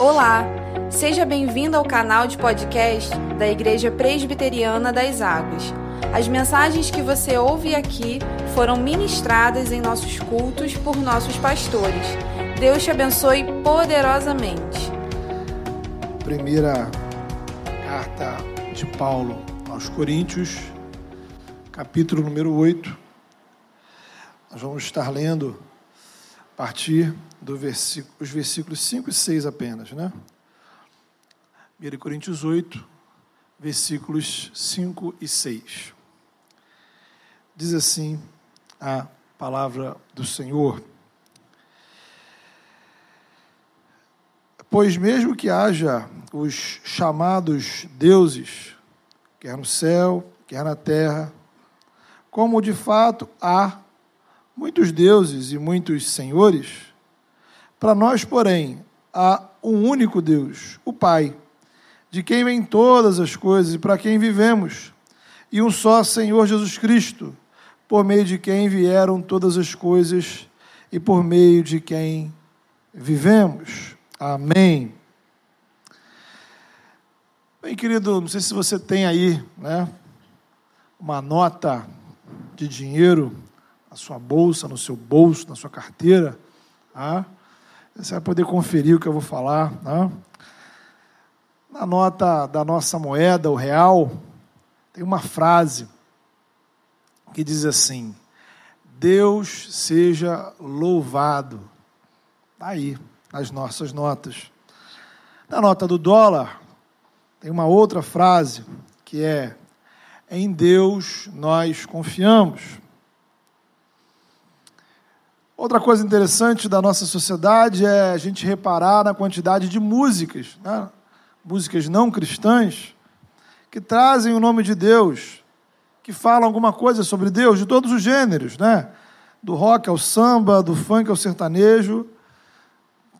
Olá, seja bem-vindo ao canal de podcast da Igreja Presbiteriana das Águas. As mensagens que você ouve aqui foram ministradas em nossos cultos por nossos pastores. Deus te abençoe poderosamente. Primeira carta de Paulo aos Coríntios, capítulo número 8. Nós vamos estar lendo a partir dos versículo, versículos 5 e 6 apenas, né? 1 Coríntios 8, versículos 5 e 6. Diz assim a palavra do Senhor. Pois mesmo que haja os chamados deuses, quer no céu, quer na terra, como de fato há muitos deuses e muitos senhores, para nós, porém, há um único Deus, o Pai, de quem vêm todas as coisas e para quem vivemos, e um só Senhor Jesus Cristo, por meio de quem vieram todas as coisas e por meio de quem vivemos. Amém. Bem, querido, não sei se você tem aí, né, uma nota de dinheiro na sua bolsa, no seu bolso, na sua carteira, ah, você vai poder conferir o que eu vou falar. Né? Na nota da nossa moeda, o real, tem uma frase que diz assim: Deus seja louvado. Está aí, nas nossas notas. Na nota do dólar, tem uma outra frase que é: Em Deus nós confiamos. Outra coisa interessante da nossa sociedade é a gente reparar na quantidade de músicas, né? músicas não cristãs, que trazem o nome de Deus, que falam alguma coisa sobre Deus, de todos os gêneros, né? do rock ao samba, do funk ao sertanejo.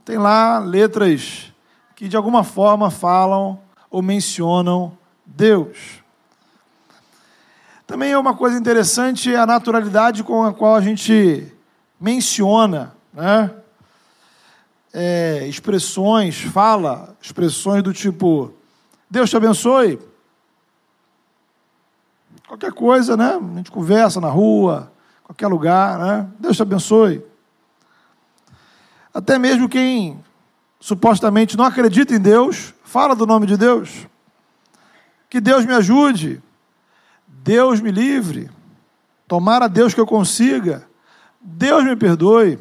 Tem lá letras que de alguma forma falam ou mencionam Deus. Também é uma coisa interessante a naturalidade com a qual a gente menciona né, é, expressões, fala expressões do tipo: Deus te abençoe. Qualquer coisa, né? A gente conversa na rua, qualquer lugar, né? Deus te abençoe. Até mesmo quem supostamente não acredita em Deus, fala do nome de Deus. Que Deus me ajude. Deus me livre. Tomara Deus que eu consiga. Deus me perdoe.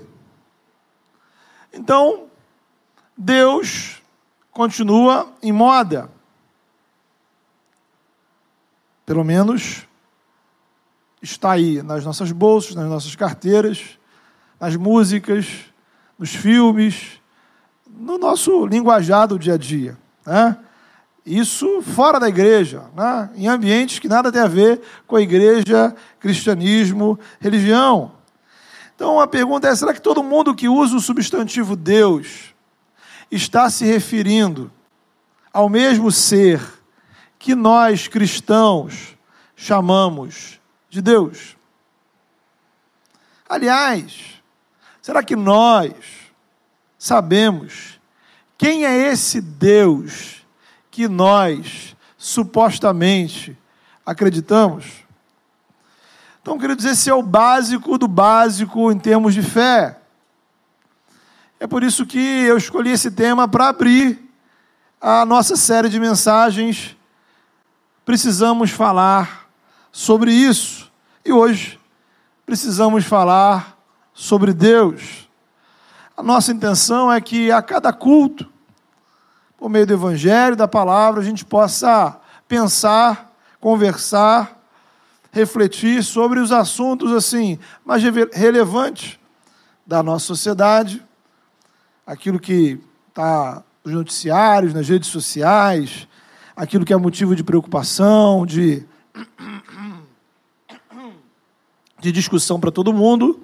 Então, Deus continua em moda. Pelo menos está aí nas nossas bolsas, nas nossas carteiras, nas músicas, nos filmes, no nosso linguajar do dia a dia. Né? Isso fora da igreja, né? em ambientes que nada tem a ver com a igreja, cristianismo, religião. Então a pergunta é: será que todo mundo que usa o substantivo Deus está se referindo ao mesmo ser que nós cristãos chamamos de Deus? Aliás, será que nós sabemos quem é esse Deus que nós supostamente acreditamos? Então, queridos, esse é o básico do básico em termos de fé. É por isso que eu escolhi esse tema para abrir a nossa série de mensagens. Precisamos falar sobre isso. E hoje precisamos falar sobre Deus. A nossa intenção é que a cada culto, por meio do Evangelho, da palavra, a gente possa pensar, conversar refletir sobre os assuntos assim mais relevantes da nossa sociedade, aquilo que está nos noticiários, nas redes sociais, aquilo que é motivo de preocupação, de, de discussão para todo mundo,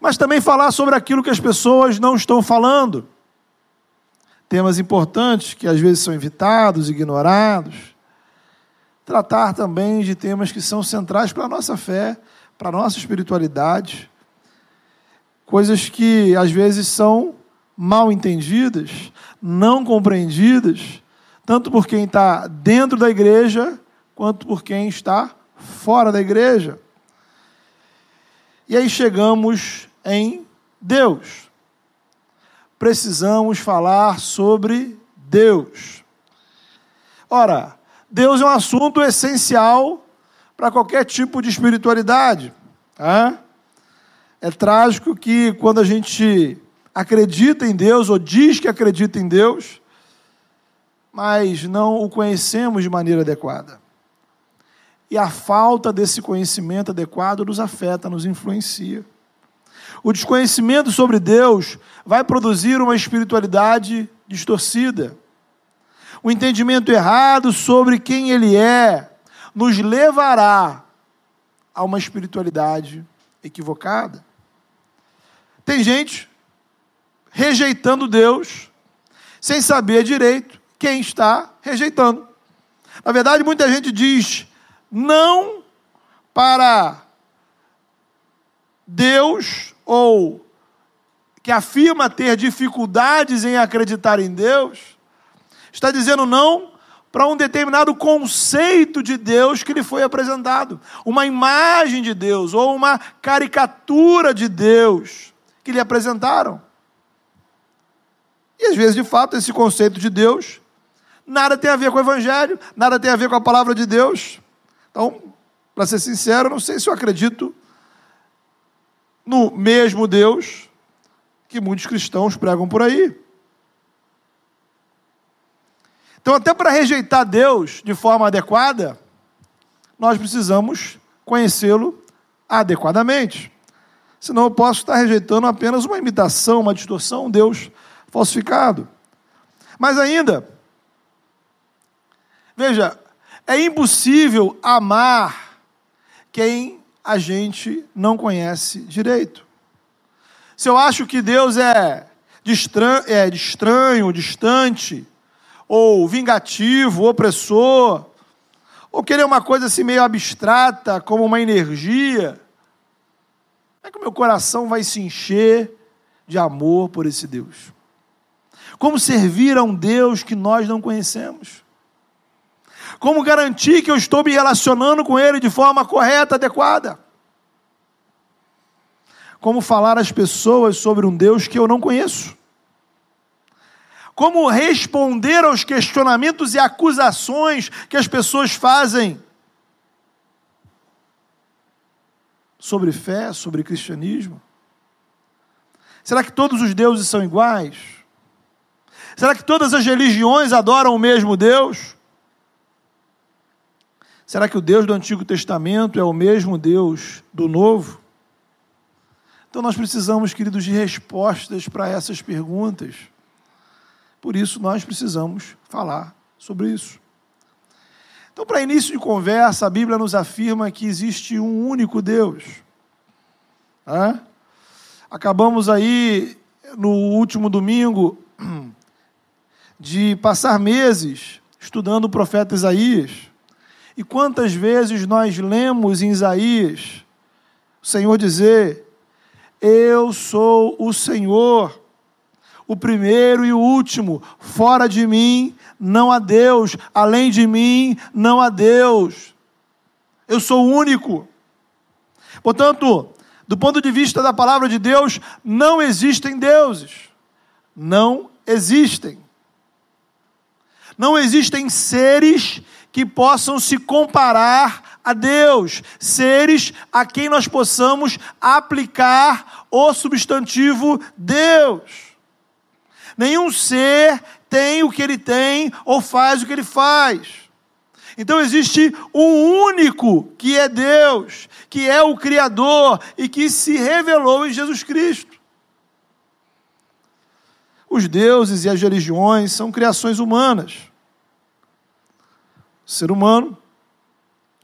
mas também falar sobre aquilo que as pessoas não estão falando. Temas importantes que às vezes são evitados, ignorados tratar também de temas que são centrais para a nossa fé, para a nossa espiritualidade, coisas que às vezes são mal entendidas, não compreendidas, tanto por quem está dentro da igreja, quanto por quem está fora da igreja. E aí chegamos em Deus. Precisamos falar sobre Deus. Ora, Deus é um assunto essencial para qualquer tipo de espiritualidade. Tá? É trágico que quando a gente acredita em Deus ou diz que acredita em Deus, mas não o conhecemos de maneira adequada. E a falta desse conhecimento adequado nos afeta, nos influencia. O desconhecimento sobre Deus vai produzir uma espiritualidade distorcida. O entendimento errado sobre quem Ele é nos levará a uma espiritualidade equivocada. Tem gente rejeitando Deus sem saber direito quem está rejeitando. Na verdade, muita gente diz não para Deus ou que afirma ter dificuldades em acreditar em Deus, está dizendo não para um determinado conceito de Deus que lhe foi apresentado, uma imagem de Deus ou uma caricatura de Deus que lhe apresentaram. E às vezes, de fato, esse conceito de Deus nada tem a ver com o Evangelho, nada tem a ver com a palavra de Deus. Então, para ser sincero, não sei se eu acredito no mesmo Deus que muitos cristãos pregam por aí. Então, até para rejeitar Deus de forma adequada, nós precisamos conhecê-lo adequadamente. Senão eu posso estar rejeitando apenas uma imitação, uma distorção, um Deus falsificado. Mas ainda, veja, é impossível amar quem a gente não conhece direito. Se eu acho que Deus é, de estranho, é de estranho, distante, ou vingativo, opressor, ou querer uma coisa assim meio abstrata, como uma energia, como é que o meu coração vai se encher de amor por esse Deus? Como servir a um Deus que nós não conhecemos? Como garantir que eu estou me relacionando com Ele de forma correta, adequada? Como falar às pessoas sobre um Deus que eu não conheço? Como responder aos questionamentos e acusações que as pessoas fazem sobre fé, sobre cristianismo? Será que todos os deuses são iguais? Será que todas as religiões adoram o mesmo Deus? Será que o Deus do Antigo Testamento é o mesmo Deus do Novo? Então nós precisamos, queridos, de respostas para essas perguntas. Por isso nós precisamos falar sobre isso. Então, para início de conversa, a Bíblia nos afirma que existe um único Deus. Acabamos aí no último domingo de passar meses estudando o profeta Isaías. E quantas vezes nós lemos em Isaías o Senhor dizer: Eu sou o Senhor, o primeiro e o último, fora de mim não há Deus, além de mim não há Deus. Eu sou o único. Portanto, do ponto de vista da palavra de Deus, não existem deuses. Não existem. Não existem seres que possam se comparar a Deus, seres a quem nós possamos aplicar o substantivo Deus. Nenhum ser tem o que ele tem ou faz o que ele faz. Então existe um único que é Deus, que é o Criador e que se revelou em Jesus Cristo. Os deuses e as religiões são criações humanas ser humano,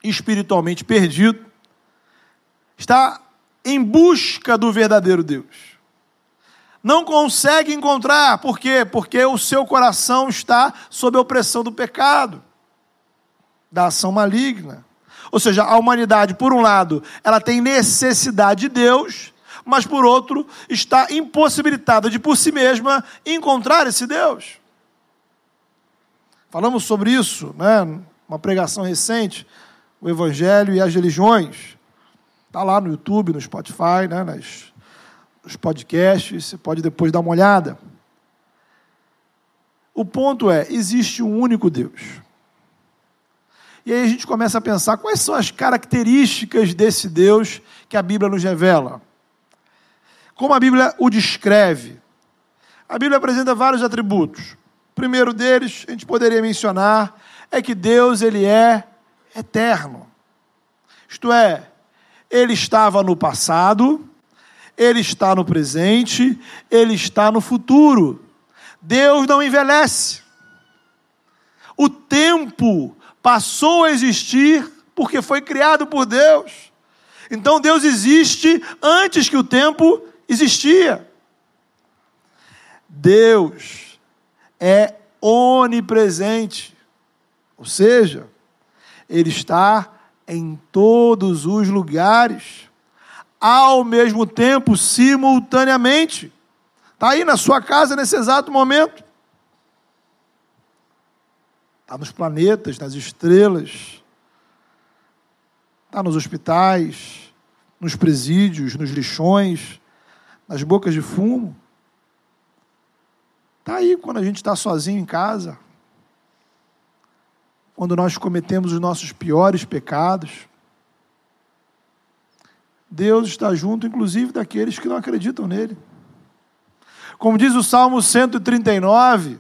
espiritualmente perdido, está em busca do verdadeiro Deus. Não consegue encontrar, por quê? Porque o seu coração está sob a opressão do pecado, da ação maligna. Ou seja, a humanidade, por um lado, ela tem necessidade de Deus, mas por outro está impossibilitada de por si mesma encontrar esse Deus. Falamos sobre isso, né? Uma pregação recente, o Evangelho e as religiões. Está lá no YouTube, no Spotify, né? Nas, nos podcasts, você pode depois dar uma olhada. O ponto é: existe um único Deus. E aí a gente começa a pensar quais são as características desse Deus que a Bíblia nos revela. Como a Bíblia o descreve? A Bíblia apresenta vários atributos. O primeiro deles, a gente poderia mencionar, é que Deus ele é eterno. Isto é, ele estava no passado, ele está no presente, ele está no futuro. Deus não envelhece. O tempo passou a existir porque foi criado por Deus. Então Deus existe antes que o tempo existia. Deus é onipresente, ou seja, Ele está em todos os lugares, ao mesmo tempo, simultaneamente. Está aí na sua casa nesse exato momento. Está nos planetas, nas estrelas. Está nos hospitais, nos presídios, nos lixões, nas bocas de fumo. Está aí quando a gente está sozinho em casa. Quando nós cometemos os nossos piores pecados. Deus está junto, inclusive, daqueles que não acreditam nele. Como diz o Salmo 139,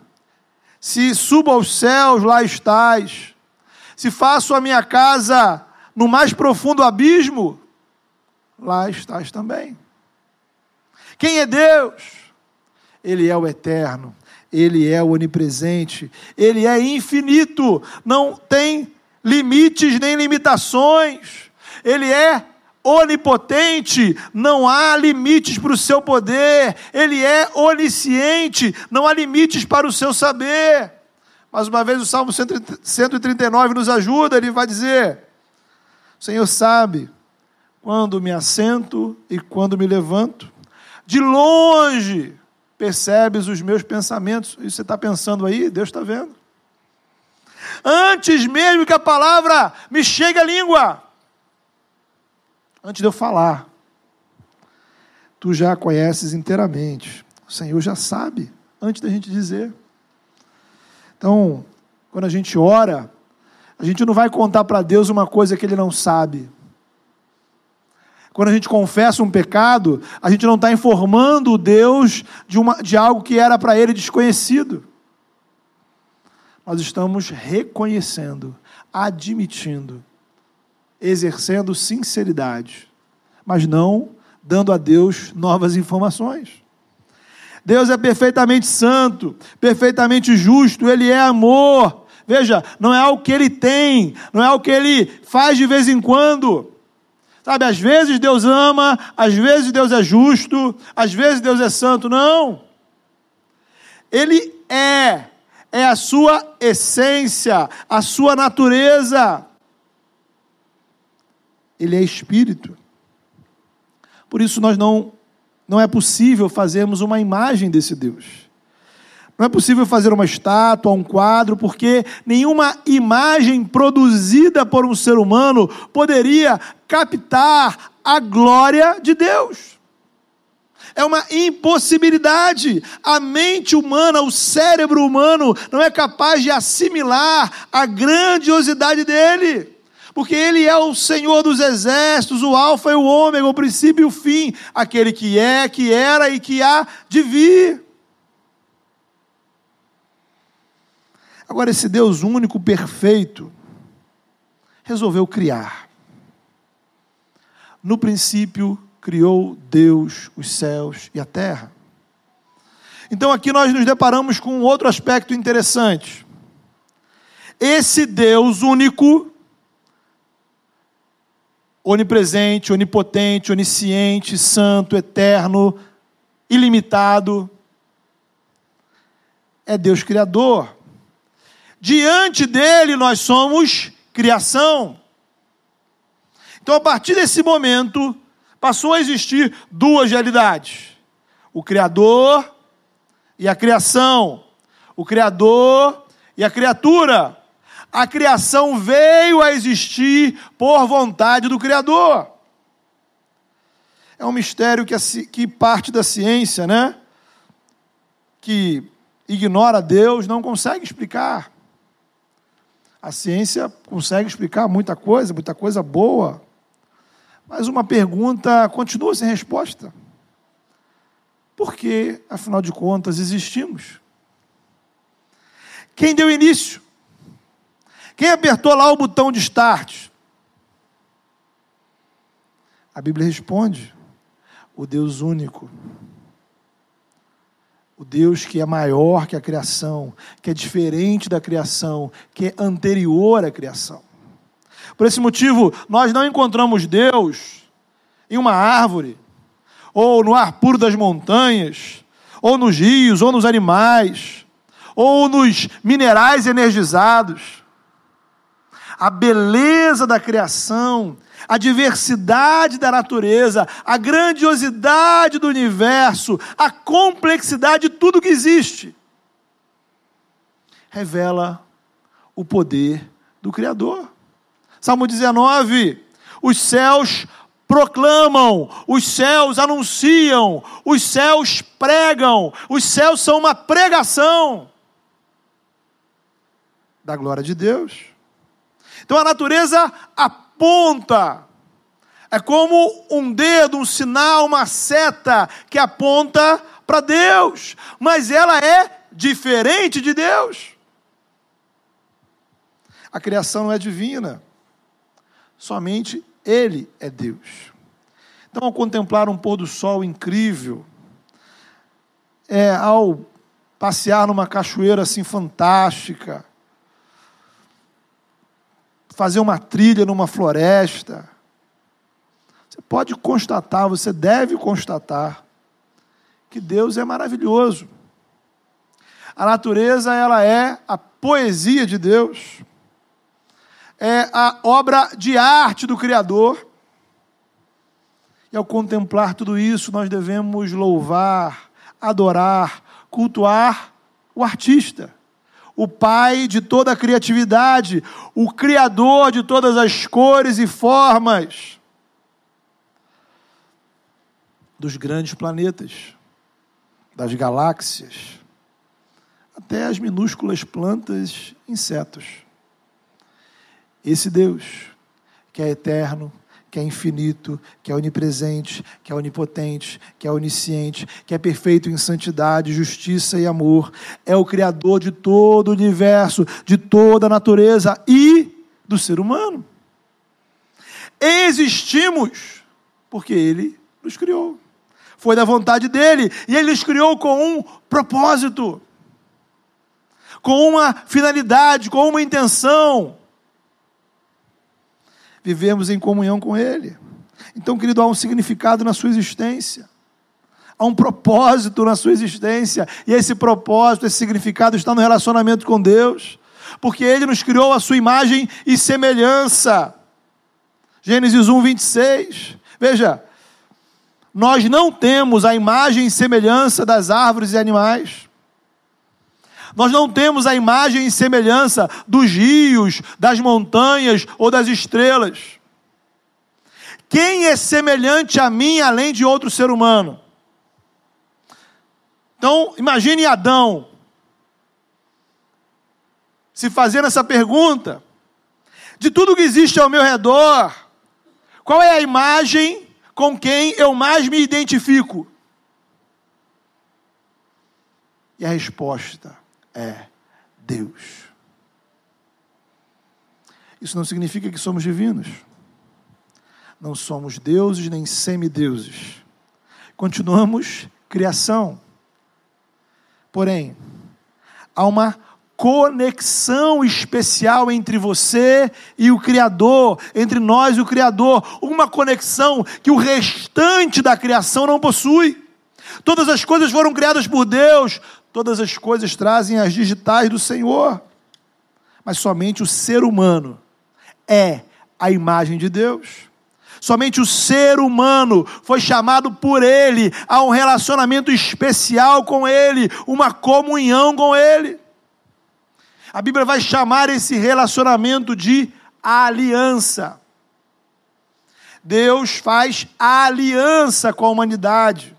se subo aos céus, lá estás. Se faço a minha casa no mais profundo abismo, lá estás também. Quem é Deus? Ele é o eterno, ele é o onipresente, ele é infinito, não tem limites nem limitações. Ele é onipotente, não há limites para o seu poder, ele é onisciente, não há limites para o seu saber. Mais uma vez, o Salmo 139 nos ajuda, ele vai dizer: O Senhor sabe quando me assento e quando me levanto, de longe percebes os meus pensamentos. Isso você está pensando aí, Deus está vendo. Antes mesmo que a palavra me chegue à língua, antes de eu falar. Tu já conheces inteiramente. O Senhor já sabe antes da gente dizer. Então, quando a gente ora, a gente não vai contar para Deus uma coisa que Ele não sabe. Quando a gente confessa um pecado, a gente não está informando Deus de, uma, de algo que era para Ele desconhecido. Nós estamos reconhecendo, admitindo exercendo sinceridade, mas não dando a Deus novas informações. Deus é perfeitamente santo, perfeitamente justo, Ele é amor. Veja, não é algo que Ele tem, não é algo que Ele faz de vez em quando. Sabe, às vezes Deus ama, às vezes Deus é justo, às vezes Deus é santo. Não. Ele é, é a sua essência, a sua natureza ele é espírito. Por isso nós não não é possível fazermos uma imagem desse Deus. Não é possível fazer uma estátua, um quadro, porque nenhuma imagem produzida por um ser humano poderia captar a glória de Deus. É uma impossibilidade. A mente humana, o cérebro humano, não é capaz de assimilar a grandiosidade dele porque Ele é o Senhor dos exércitos, o Alfa e o Ômega, o princípio e o fim, aquele que é, que era e que há de vir. Agora, esse Deus único, perfeito, resolveu criar. No princípio, criou Deus os céus e a terra. Então, aqui nós nos deparamos com outro aspecto interessante. Esse Deus único, onipresente, onipotente, onisciente, santo, eterno, ilimitado. É Deus Criador. Diante dele nós somos criação. Então, a partir desse momento, passou a existir duas realidades: o Criador e a criação, o Criador e a criatura. A criação veio a existir por vontade do Criador. É um mistério que, que parte da ciência, né? Que ignora Deus, não consegue explicar. A ciência consegue explicar muita coisa, muita coisa boa. Mas uma pergunta continua sem resposta. Por que, afinal de contas, existimos? Quem deu início? Quem apertou lá o botão de start? A Bíblia responde: o Deus único. O Deus que é maior que a criação, que é diferente da criação, que é anterior à criação. Por esse motivo, nós não encontramos Deus em uma árvore, ou no ar puro das montanhas, ou nos rios, ou nos animais, ou nos minerais energizados. A beleza da criação a diversidade da natureza, a grandiosidade do universo, a complexidade de tudo que existe, revela o poder do Criador. Salmo 19: os céus proclamam, os céus anunciam, os céus pregam, os céus são uma pregação da glória de Deus. Então a natureza aponta. É como um dedo, um sinal, uma seta que aponta para Deus, mas ela é diferente de Deus. A criação não é divina, somente Ele é Deus. Então, ao contemplar um pôr do sol incrível, é, ao passear numa cachoeira assim fantástica, fazer uma trilha numa floresta. Você pode constatar, você deve constatar que Deus é maravilhoso. A natureza, ela é a poesia de Deus. É a obra de arte do Criador. E ao contemplar tudo isso, nós devemos louvar, adorar, cultuar o artista o Pai de toda a criatividade, o Criador de todas as cores e formas dos grandes planetas, das galáxias, até as minúsculas plantas, insetos. Esse Deus, que é eterno, que é infinito, que é onipresente, que é onipotente, que é onisciente, que é perfeito em santidade, justiça e amor. É o Criador de todo o universo, de toda a natureza e do ser humano. Existimos porque Ele nos criou. Foi da vontade dele e Ele nos criou com um propósito, com uma finalidade, com uma intenção vivemos em comunhão com Ele. Então, querido, há um significado na sua existência. Há um propósito na sua existência. E esse propósito, esse significado está no relacionamento com Deus. Porque Ele nos criou a sua imagem e semelhança. Gênesis 1, 26. Veja, nós não temos a imagem e semelhança das árvores e animais. Nós não temos a imagem e semelhança dos rios, das montanhas ou das estrelas. Quem é semelhante a mim além de outro ser humano? Então, imagine Adão se fazendo essa pergunta. De tudo que existe ao meu redor, qual é a imagem com quem eu mais me identifico? E a resposta é Deus. Isso não significa que somos divinos. Não somos deuses nem semideuses. Continuamos criação. Porém, há uma conexão especial entre você e o Criador, entre nós e o Criador, uma conexão que o restante da criação não possui. Todas as coisas foram criadas por Deus, Todas as coisas trazem as digitais do Senhor, mas somente o ser humano é a imagem de Deus. Somente o ser humano foi chamado por Ele a um relacionamento especial com Ele, uma comunhão com Ele. A Bíblia vai chamar esse relacionamento de aliança. Deus faz aliança com a humanidade.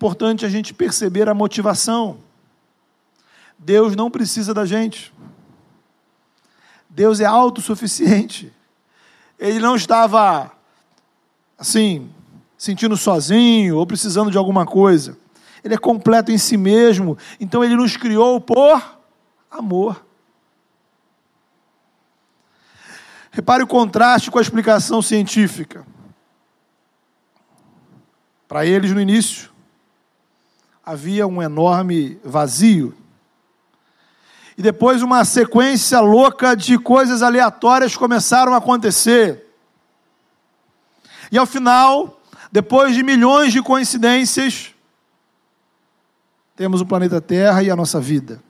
Importante a gente perceber a motivação. Deus não precisa da gente. Deus é autossuficiente. Ele não estava assim, sentindo sozinho ou precisando de alguma coisa. Ele é completo em si mesmo, então ele nos criou por amor. Repare o contraste com a explicação científica. Para eles, no início, havia um enorme vazio. E depois uma sequência louca de coisas aleatórias começaram a acontecer. E ao final, depois de milhões de coincidências, temos o planeta Terra e a nossa vida.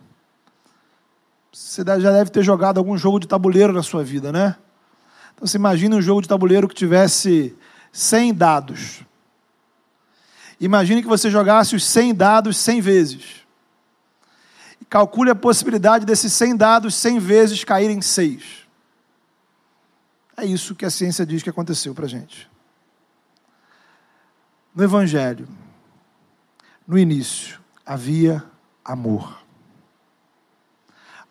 Você já deve ter jogado algum jogo de tabuleiro na sua vida, né? Então você imagina um jogo de tabuleiro que tivesse 100 dados. Imagine que você jogasse os 100 dados 100 vezes. Calcule a possibilidade desses 100 dados 100 vezes caírem em 6. É isso que a ciência diz que aconteceu para a gente. No Evangelho, no início, havia amor.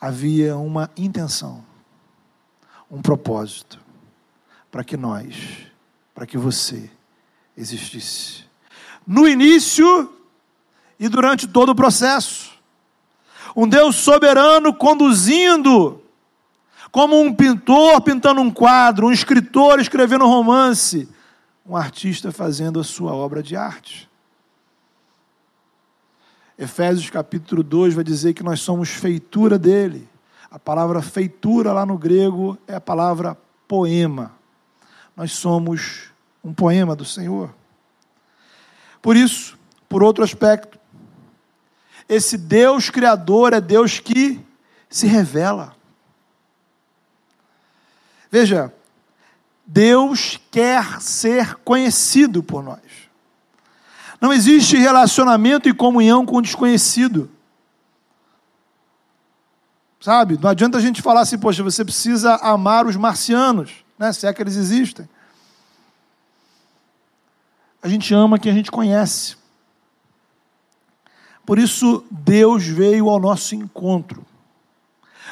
Havia uma intenção, um propósito para que nós, para que você existisse. No início e durante todo o processo. Um Deus soberano conduzindo, como um pintor pintando um quadro, um escritor escrevendo um romance, um artista fazendo a sua obra de arte. Efésios capítulo 2 vai dizer que nós somos feitura dele. A palavra feitura lá no grego é a palavra poema nós somos um poema do Senhor. Por isso, por outro aspecto, esse Deus Criador é Deus que se revela. Veja, Deus quer ser conhecido por nós. Não existe relacionamento e comunhão com o desconhecido. Sabe? Não adianta a gente falar assim, poxa, você precisa amar os marcianos né? se é que eles existem. A gente ama quem a gente conhece. Por isso, Deus veio ao nosso encontro.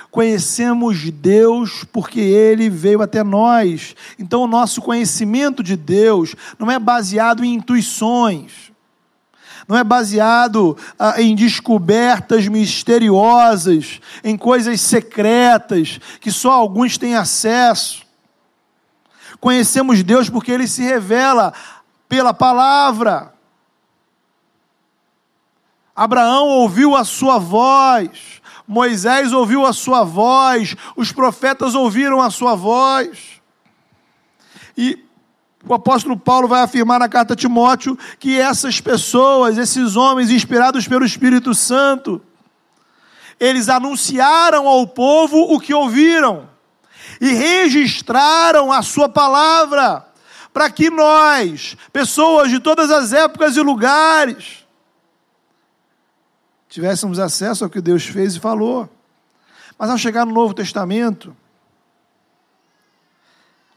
Conhecemos Deus porque Ele veio até nós. Então, o nosso conhecimento de Deus não é baseado em intuições, não é baseado ah, em descobertas misteriosas, em coisas secretas que só alguns têm acesso. Conhecemos Deus porque ele se revela pela palavra. Abraão ouviu a sua voz, Moisés ouviu a sua voz, os profetas ouviram a sua voz. E o apóstolo Paulo vai afirmar na carta a Timóteo que essas pessoas, esses homens inspirados pelo Espírito Santo, eles anunciaram ao povo o que ouviram e registraram a Sua palavra, para que nós, pessoas de todas as épocas e lugares, tivéssemos acesso ao que Deus fez e falou. Mas ao chegar no Novo Testamento,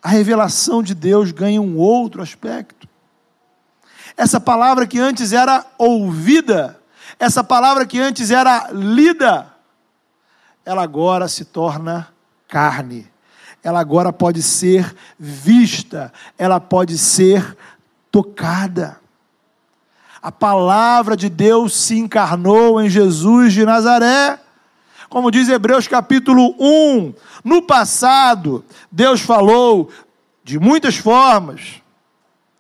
a revelação de Deus ganha um outro aspecto. Essa palavra que antes era ouvida, essa palavra que antes era lida, ela agora se torna carne ela agora pode ser vista, ela pode ser tocada. A palavra de Deus se encarnou em Jesus de Nazaré. Como diz Hebreus capítulo 1, no passado, Deus falou de muitas formas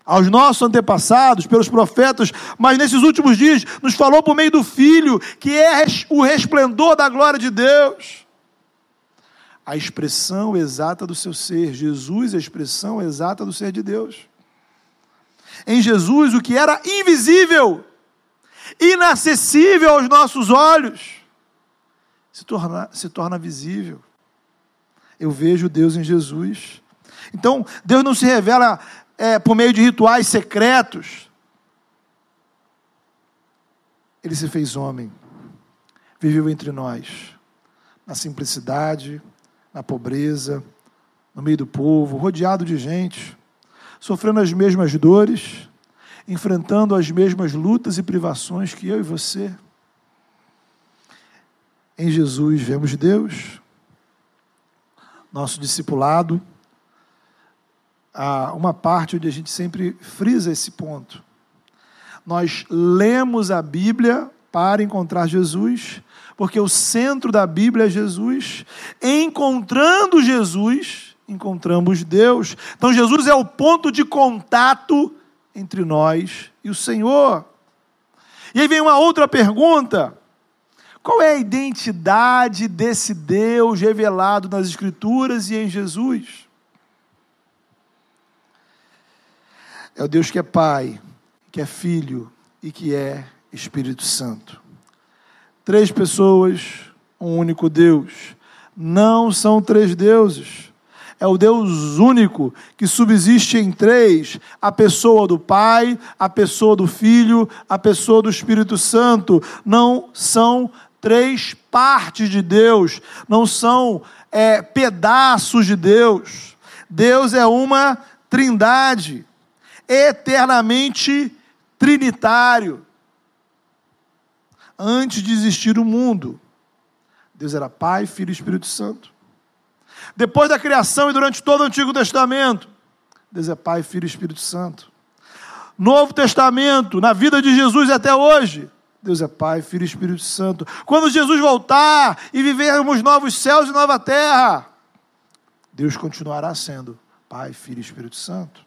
aos nossos antepassados, pelos profetas, mas nesses últimos dias nos falou por meio do Filho, que é o resplendor da glória de Deus a expressão exata do seu ser. Jesus a expressão exata do ser de Deus. Em Jesus, o que era invisível, inacessível aos nossos olhos, se torna, se torna visível. Eu vejo Deus em Jesus. Então, Deus não se revela é, por meio de rituais secretos. Ele se fez homem, viveu entre nós, na simplicidade, na pobreza, no meio do povo, rodeado de gente, sofrendo as mesmas dores, enfrentando as mesmas lutas e privações que eu e você. Em Jesus vemos Deus, nosso discipulado, há uma parte onde a gente sempre frisa esse ponto. Nós lemos a Bíblia para encontrar Jesus, porque o centro da Bíblia é Jesus. Encontrando Jesus, encontramos Deus. Então, Jesus é o ponto de contato entre nós e o Senhor. E aí vem uma outra pergunta: qual é a identidade desse Deus revelado nas Escrituras e em Jesus? É o Deus que é Pai, que é Filho e que é Espírito Santo. Três pessoas, um único Deus. Não são três deuses. É o Deus único que subsiste em três: a pessoa do Pai, a pessoa do Filho, a pessoa do Espírito Santo. Não são três partes de Deus, não são é, pedaços de Deus. Deus é uma trindade, eternamente trinitário. Antes de existir o mundo, Deus era Pai, Filho e Espírito Santo. Depois da criação e durante todo o Antigo Testamento, Deus é Pai, Filho e Espírito Santo. Novo Testamento, na vida de Jesus até hoje, Deus é Pai, Filho e Espírito Santo. Quando Jesus voltar e vivermos novos céus e nova terra, Deus continuará sendo Pai, Filho e Espírito Santo.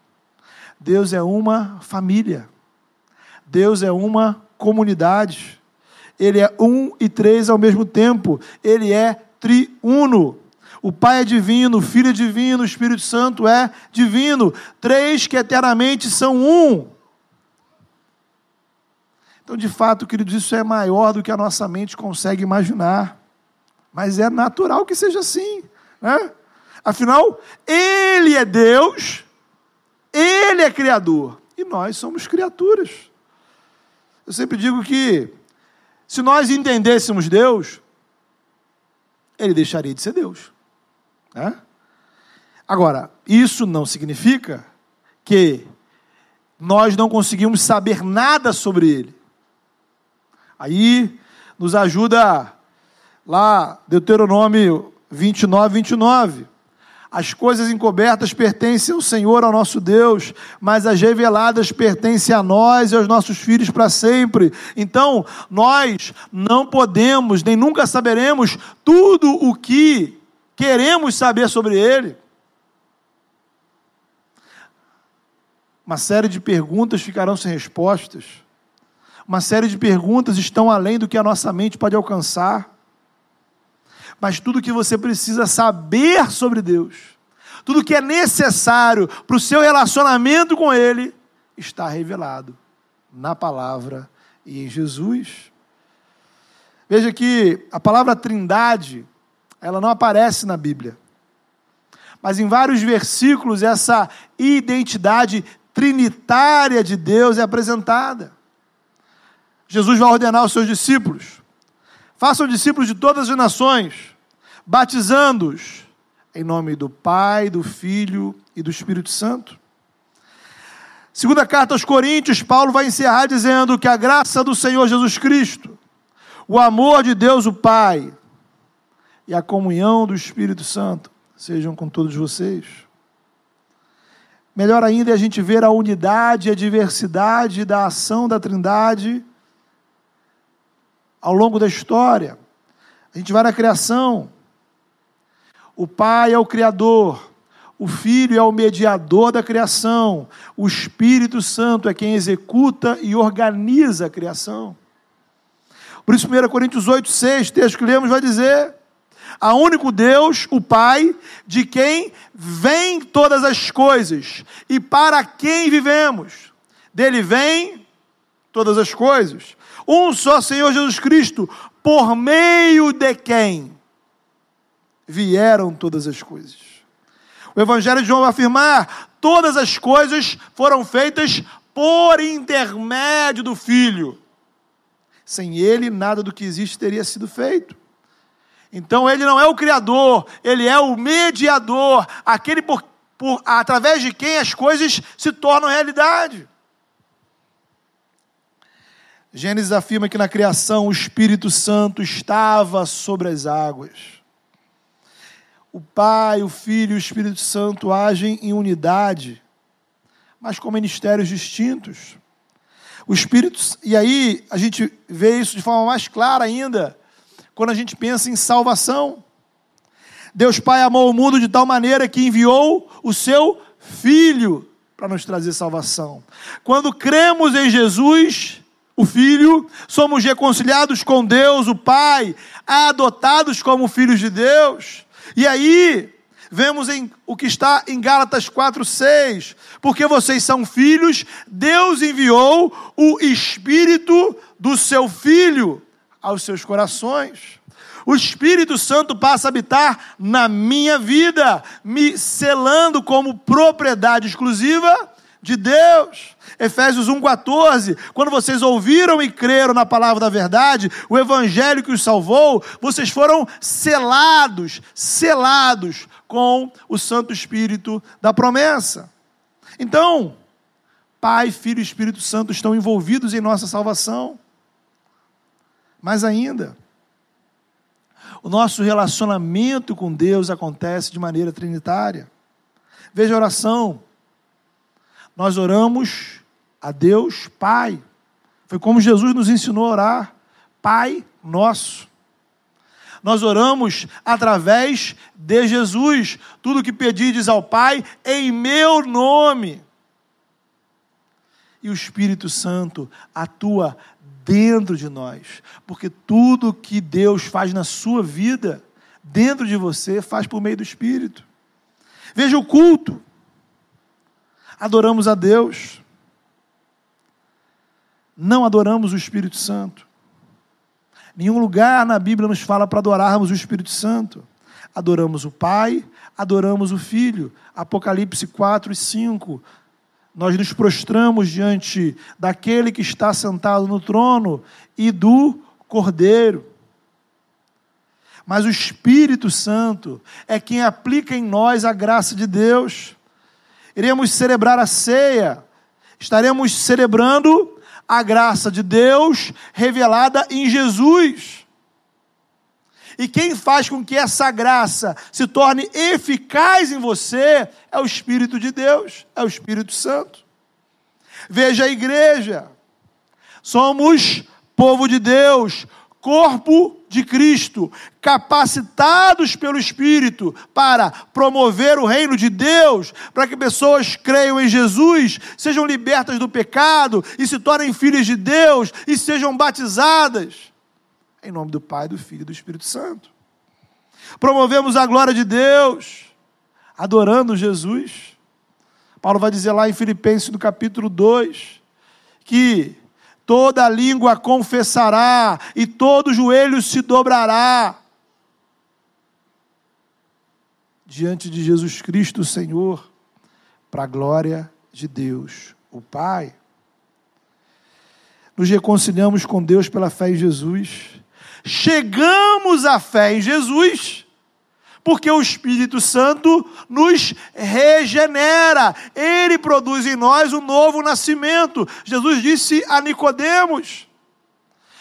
Deus é uma família. Deus é uma comunidade. Ele é um e três ao mesmo tempo. Ele é triuno. O Pai é divino, o Filho é divino, o Espírito Santo é divino. Três que eternamente são um. Então, de fato, queridos, isso é maior do que a nossa mente consegue imaginar. Mas é natural que seja assim. Né? Afinal, Ele é Deus, Ele é Criador, e nós somos criaturas. Eu sempre digo que, se nós entendêssemos Deus, Ele deixaria de ser Deus. Né? Agora, isso não significa que nós não conseguimos saber nada sobre Ele. Aí nos ajuda lá Deuteronômio 29, 29. As coisas encobertas pertencem ao Senhor, ao nosso Deus, mas as reveladas pertencem a nós e aos nossos filhos para sempre. Então, nós não podemos, nem nunca saberemos tudo o que queremos saber sobre Ele. Uma série de perguntas ficarão sem respostas. Uma série de perguntas estão além do que a nossa mente pode alcançar. Mas tudo que você precisa saber sobre Deus, tudo que é necessário para o seu relacionamento com Ele, está revelado na palavra e em Jesus. Veja que a palavra trindade, ela não aparece na Bíblia. Mas em vários versículos essa identidade trinitária de Deus é apresentada. Jesus vai ordenar aos seus discípulos: façam discípulos de todas as nações, batizando-os em nome do Pai, do Filho e do Espírito Santo. Segunda carta aos Coríntios, Paulo vai encerrar dizendo que a graça do Senhor Jesus Cristo, o amor de Deus o Pai e a comunhão do Espírito Santo sejam com todos vocês. Melhor ainda é a gente ver a unidade e a diversidade da ação da Trindade ao longo da história. A gente vai na criação. O Pai é o Criador, o Filho é o mediador da criação, o Espírito Santo é quem executa e organiza a criação. Por isso, 1 Coríntios 8, 6, texto que lemos, vai dizer: a único Deus, o Pai, de quem vêm todas as coisas e para quem vivemos. Dele vêm todas as coisas. Um só Senhor Jesus Cristo, por meio de quem vieram todas as coisas. O Evangelho de João vai afirmar: todas as coisas foram feitas por intermédio do Filho. Sem ele, nada do que existe teria sido feito. Então, ele não é o Criador, ele é o mediador, aquele por, por, através de quem as coisas se tornam realidade. Gênesis afirma que na criação o Espírito Santo estava sobre as águas. O Pai, o Filho e o Espírito Santo agem em unidade, mas com ministérios distintos. O Espírito, e aí a gente vê isso de forma mais clara ainda, quando a gente pensa em salvação. Deus Pai amou o mundo de tal maneira que enviou o seu Filho para nos trazer salvação. Quando cremos em Jesus, o Filho, somos reconciliados com Deus, o Pai, adotados como filhos de Deus. E aí, vemos em, o que está em Gálatas 4,6: porque vocês são filhos, Deus enviou o Espírito do seu Filho aos seus corações. O Espírito Santo passa a habitar na minha vida, me selando como propriedade exclusiva de Deus. Efésios 1,14, quando vocês ouviram e creram na palavra da verdade, o evangelho que os salvou, vocês foram selados, selados com o Santo Espírito da promessa. Então, Pai, Filho e Espírito Santo estão envolvidos em nossa salvação. Mais ainda, o nosso relacionamento com Deus acontece de maneira trinitária. Veja a oração. Nós oramos a Deus Pai. Foi como Jesus nos ensinou a orar. Pai nosso. Nós oramos através de Jesus. Tudo que pedides ao Pai em meu nome. E o Espírito Santo atua dentro de nós, porque tudo que Deus faz na sua vida, dentro de você, faz por meio do Espírito. Veja o culto. Adoramos a Deus não adoramos o Espírito Santo. Nenhum lugar na Bíblia nos fala para adorarmos o Espírito Santo. Adoramos o Pai, adoramos o Filho. Apocalipse 4 e 5. Nós nos prostramos diante daquele que está sentado no trono e do Cordeiro. Mas o Espírito Santo é quem aplica em nós a graça de Deus. Iremos celebrar a ceia, estaremos celebrando a graça de Deus revelada em Jesus. E quem faz com que essa graça se torne eficaz em você é o Espírito de Deus, é o Espírito Santo. Veja a igreja, somos povo de Deus, corpo de Cristo, capacitados pelo Espírito para promover o reino de Deus, para que pessoas creiam em Jesus, sejam libertas do pecado e se tornem filhas de Deus e sejam batizadas. Em nome do Pai, do Filho e do Espírito Santo. Promovemos a glória de Deus, adorando Jesus. Paulo vai dizer lá em Filipenses, no capítulo 2, que toda língua confessará e todo joelho se dobrará diante de Jesus Cristo, Senhor, para a glória de Deus, o Pai. Nos reconciliamos com Deus pela fé em Jesus. Chegamos à fé em Jesus porque o Espírito Santo nos regenera. Ele produz em nós um novo nascimento. Jesus disse a Nicodemos: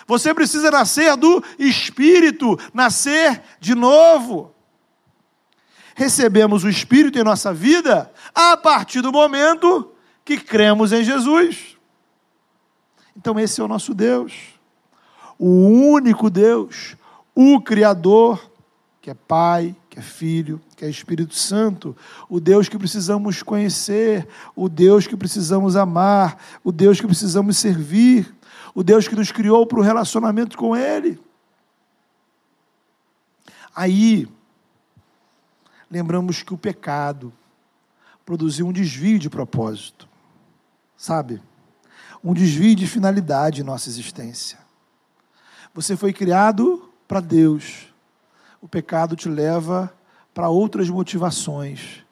Você precisa nascer do Espírito, nascer de novo. Recebemos o Espírito em nossa vida a partir do momento que cremos em Jesus. Então, esse é o nosso Deus, o único Deus, o Criador, que é Pai, que é Filho, que é Espírito Santo, o Deus que precisamos conhecer, o Deus que precisamos amar, o Deus que precisamos servir, o Deus que nos criou para o relacionamento com Ele. Aí, lembramos que o pecado produziu um desvio de propósito, sabe? Um desvio de finalidade em nossa existência. Você foi criado para Deus o pecado te leva para outras motivações.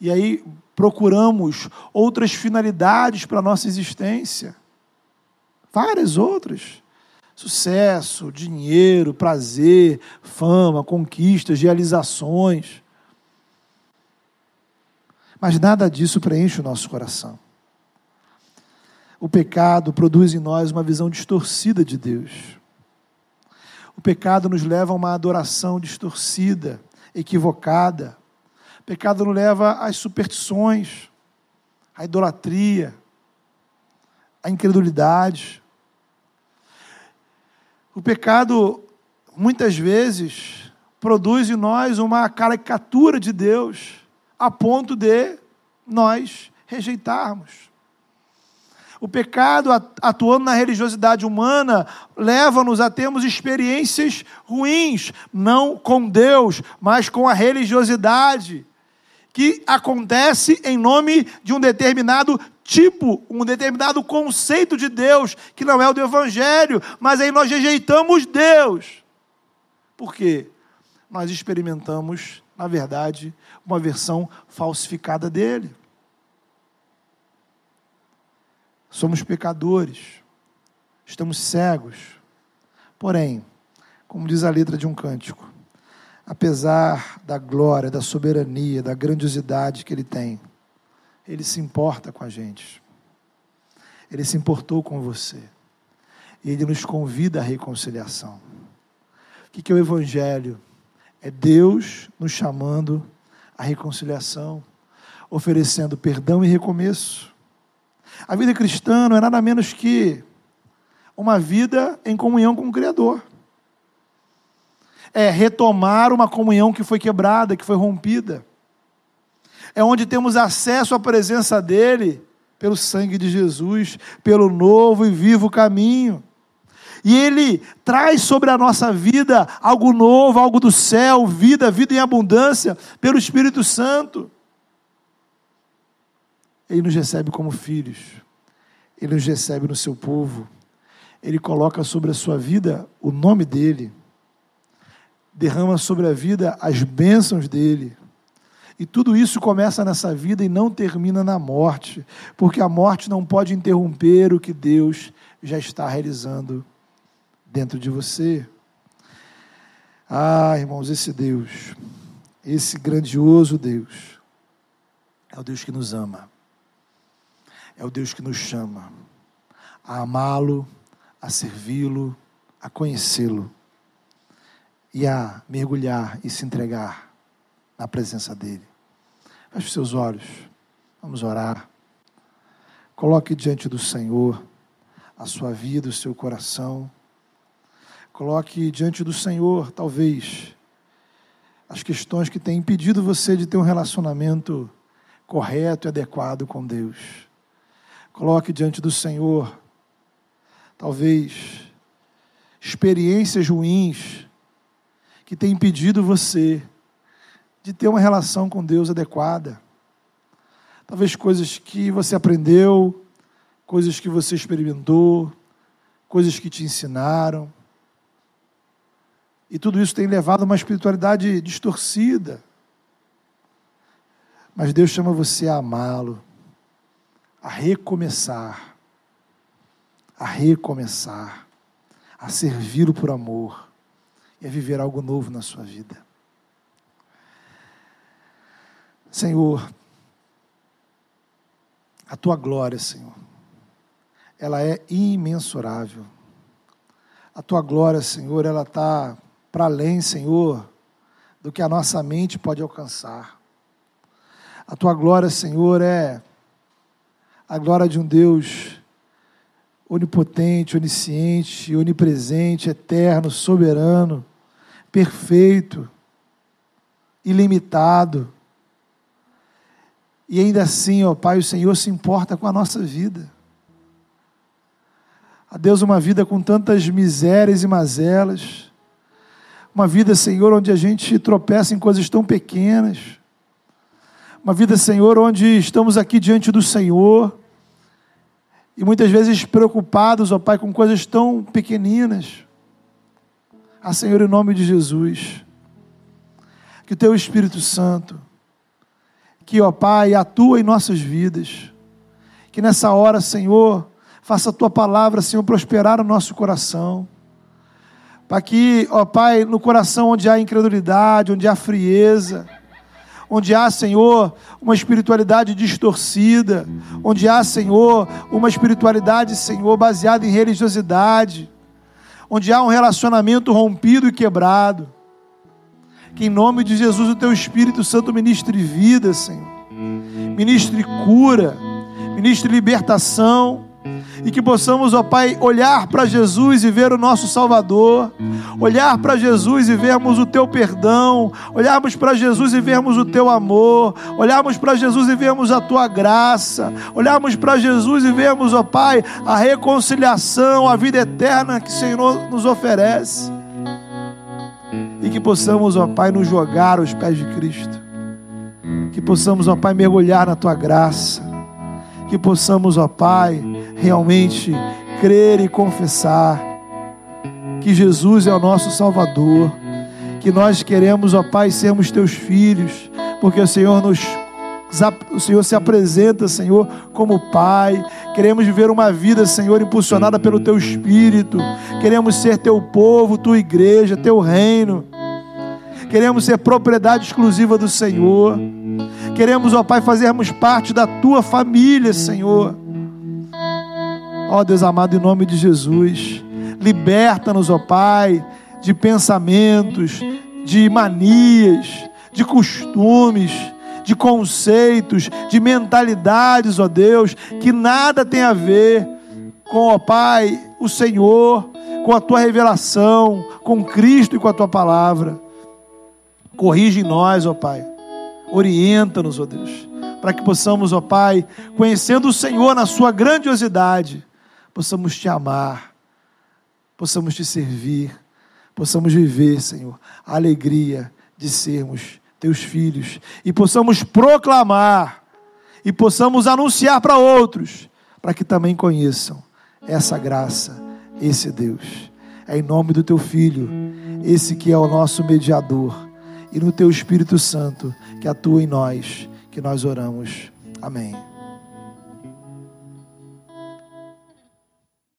E aí procuramos outras finalidades para a nossa existência. Várias outras. Sucesso, dinheiro, prazer, fama, conquistas, realizações. Mas nada disso preenche o nosso coração. O pecado produz em nós uma visão distorcida de Deus. O pecado nos leva a uma adoração distorcida, equivocada. O pecado nos leva às superstições, à idolatria, à incredulidade. O pecado, muitas vezes, produz em nós uma caricatura de Deus, a ponto de nós rejeitarmos. O pecado, atuando na religiosidade humana, leva-nos a termos experiências ruins, não com Deus, mas com a religiosidade, que acontece em nome de um determinado tipo, um determinado conceito de Deus, que não é o do Evangelho, mas aí nós rejeitamos Deus. Por quê? Nós experimentamos, na verdade, uma versão falsificada dele. Somos pecadores, estamos cegos. Porém, como diz a letra de um cântico, apesar da glória, da soberania, da grandiosidade que Ele tem, Ele se importa com a gente. Ele se importou com você. Ele nos convida à reconciliação. O que é o Evangelho? É Deus nos chamando à reconciliação, oferecendo perdão e recomeço. A vida cristã não é nada menos que uma vida em comunhão com o Criador. É retomar uma comunhão que foi quebrada, que foi rompida. É onde temos acesso à presença dEle pelo sangue de Jesus, pelo novo e vivo caminho. E Ele traz sobre a nossa vida algo novo, algo do céu, vida, vida em abundância, pelo Espírito Santo. Ele nos recebe como filhos, Ele nos recebe no seu povo, Ele coloca sobre a sua vida o nome dEle, derrama sobre a vida as bênçãos dEle. E tudo isso começa nessa vida e não termina na morte, porque a morte não pode interromper o que Deus já está realizando dentro de você. Ah, irmãos, esse Deus, esse grandioso Deus, é o Deus que nos ama é o Deus que nos chama a amá-lo, a servi-lo, a conhecê-lo e a mergulhar e se entregar na presença dEle. Feche os seus olhos, vamos orar. Coloque diante do Senhor a sua vida, o seu coração. Coloque diante do Senhor, talvez, as questões que têm impedido você de ter um relacionamento correto e adequado com Deus. Coloque diante do Senhor, talvez, experiências ruins que têm impedido você de ter uma relação com Deus adequada. Talvez coisas que você aprendeu, coisas que você experimentou, coisas que te ensinaram. E tudo isso tem levado a uma espiritualidade distorcida. Mas Deus chama você a amá-lo a recomeçar, a recomeçar, a servi-lo por amor e a viver algo novo na sua vida. Senhor, a tua glória, Senhor, ela é imensurável. A tua glória, Senhor, ela está para além, Senhor, do que a nossa mente pode alcançar. A tua glória, Senhor, é a glória de um Deus onipotente, onisciente, onipresente, eterno, soberano, perfeito, ilimitado. E ainda assim, ó Pai, o Senhor se importa com a nossa vida. A Deus, uma vida com tantas misérias e mazelas. Uma vida, Senhor, onde a gente tropeça em coisas tão pequenas uma vida, Senhor, onde estamos aqui diante do Senhor e muitas vezes preocupados, ó Pai, com coisas tão pequeninas. Ah, Senhor, em nome de Jesus, que o Teu Espírito Santo, que, ó Pai, atua em nossas vidas. Que nessa hora, Senhor, faça a tua palavra, Senhor, prosperar o nosso coração. Para que, ó Pai, no coração onde há incredulidade, onde há frieza, onde há, Senhor, uma espiritualidade distorcida, onde há, Senhor, uma espiritualidade, Senhor, baseada em religiosidade, onde há um relacionamento rompido e quebrado. Que em nome de Jesus o teu Espírito Santo ministre vida, Senhor. Ministre cura, ministre libertação e que possamos, ó Pai, olhar para Jesus e ver o nosso Salvador, olhar para Jesus e vermos o Teu perdão, olharmos para Jesus e vermos o Teu amor, olharmos para Jesus e vermos a Tua graça, olharmos para Jesus e vermos, ó Pai, a reconciliação, a vida eterna que o Senhor nos oferece. E que possamos, ó Pai, nos jogar aos pés de Cristo. Que possamos, ó Pai, mergulhar na Tua graça que possamos, ó Pai, realmente crer e confessar que Jesus é o nosso Salvador, que nós queremos, ó Pai, sermos teus filhos, porque o Senhor nos o Senhor se apresenta, Senhor, como Pai. Queremos viver uma vida, Senhor, impulsionada pelo Teu Espírito. Queremos ser Teu povo, Tua igreja, Teu reino. Queremos ser propriedade exclusiva do Senhor. Queremos, ó Pai, fazermos parte da tua família, Senhor. Ó Deus amado, em nome de Jesus, liberta-nos, ó Pai, de pensamentos, de manias, de costumes, de conceitos, de mentalidades, ó Deus, que nada tem a ver com, ó Pai, o Senhor, com a tua revelação, com Cristo e com a tua palavra. Corrige em nós, ó Pai Orienta-nos, ó Deus, para que possamos, ó Pai, conhecendo o Senhor na sua grandiosidade, possamos te amar, possamos te servir, possamos viver, Senhor, a alegria de sermos teus filhos e possamos proclamar e possamos anunciar para outros, para que também conheçam essa graça, esse Deus. É em nome do teu filho, esse que é o nosso mediador e no teu Espírito Santo que atua em nós, que nós oramos. Amém.